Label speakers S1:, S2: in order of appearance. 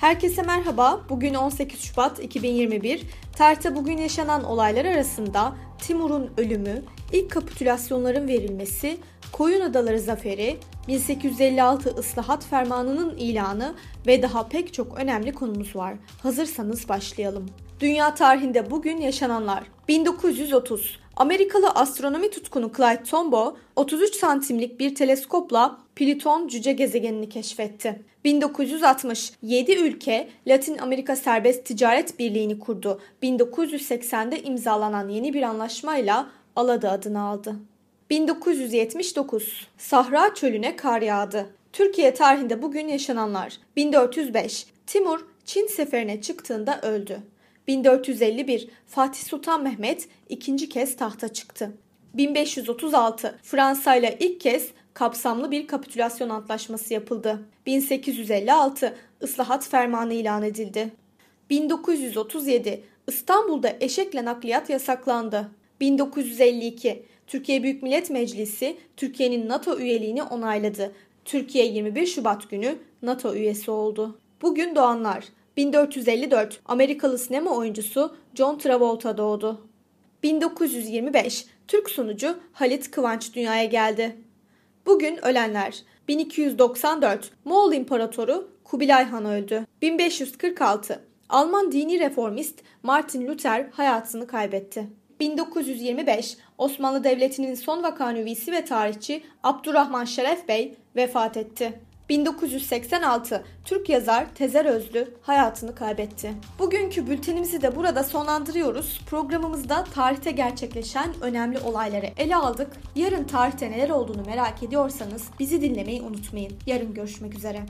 S1: Herkese merhaba. Bugün 18 Şubat 2021. Tarihte bugün yaşanan olaylar arasında Timur'un ölümü, ilk kapitülasyonların verilmesi, Koyun Adaları Zaferi, 1856 Islahat Fermanı'nın ilanı ve daha pek çok önemli konumuz var. Hazırsanız başlayalım. Dünya tarihinde bugün yaşananlar. 1930 Amerikalı astronomi tutkunu Clyde Tombaugh 33 santimlik bir teleskopla Plüton cüce gezegenini keşfetti. 1960 7 ülke Latin Amerika Serbest Ticaret Birliği'ni kurdu. 1980'de imzalanan yeni bir anlaşmayla Alada adını aldı. 1979 Sahra çölüne kar yağdı. Türkiye tarihinde bugün yaşananlar. 1405 Timur Çin seferine çıktığında öldü. 1451 Fatih Sultan Mehmet ikinci kez tahta çıktı. 1536 Fransa ile ilk kez kapsamlı bir kapitülasyon antlaşması yapıldı. 1856 Islahat Fermanı ilan edildi. 1937 İstanbul'da eşekle nakliyat yasaklandı. 1952 Türkiye Büyük Millet Meclisi Türkiye'nin NATO üyeliğini onayladı. Türkiye 21 Şubat günü NATO üyesi oldu. Bugün doğanlar 1454 Amerikalı sinema oyuncusu John Travolta doğdu. 1925 Türk sunucu Halit Kıvanç dünyaya geldi. Bugün ölenler 1294 Moğol İmparatoru Kubilay Han öldü. 1546 Alman dini reformist Martin Luther hayatını kaybetti. 1925 Osmanlı Devleti'nin son vakanüvisi ve tarihçi Abdurrahman Şeref Bey vefat etti. 1986 Türk yazar Tezer Özlü hayatını kaybetti. Bugünkü bültenimizi de burada sonlandırıyoruz. Programımızda tarihte gerçekleşen önemli olayları ele aldık. Yarın tarihte neler olduğunu merak ediyorsanız bizi dinlemeyi unutmayın. Yarın görüşmek üzere.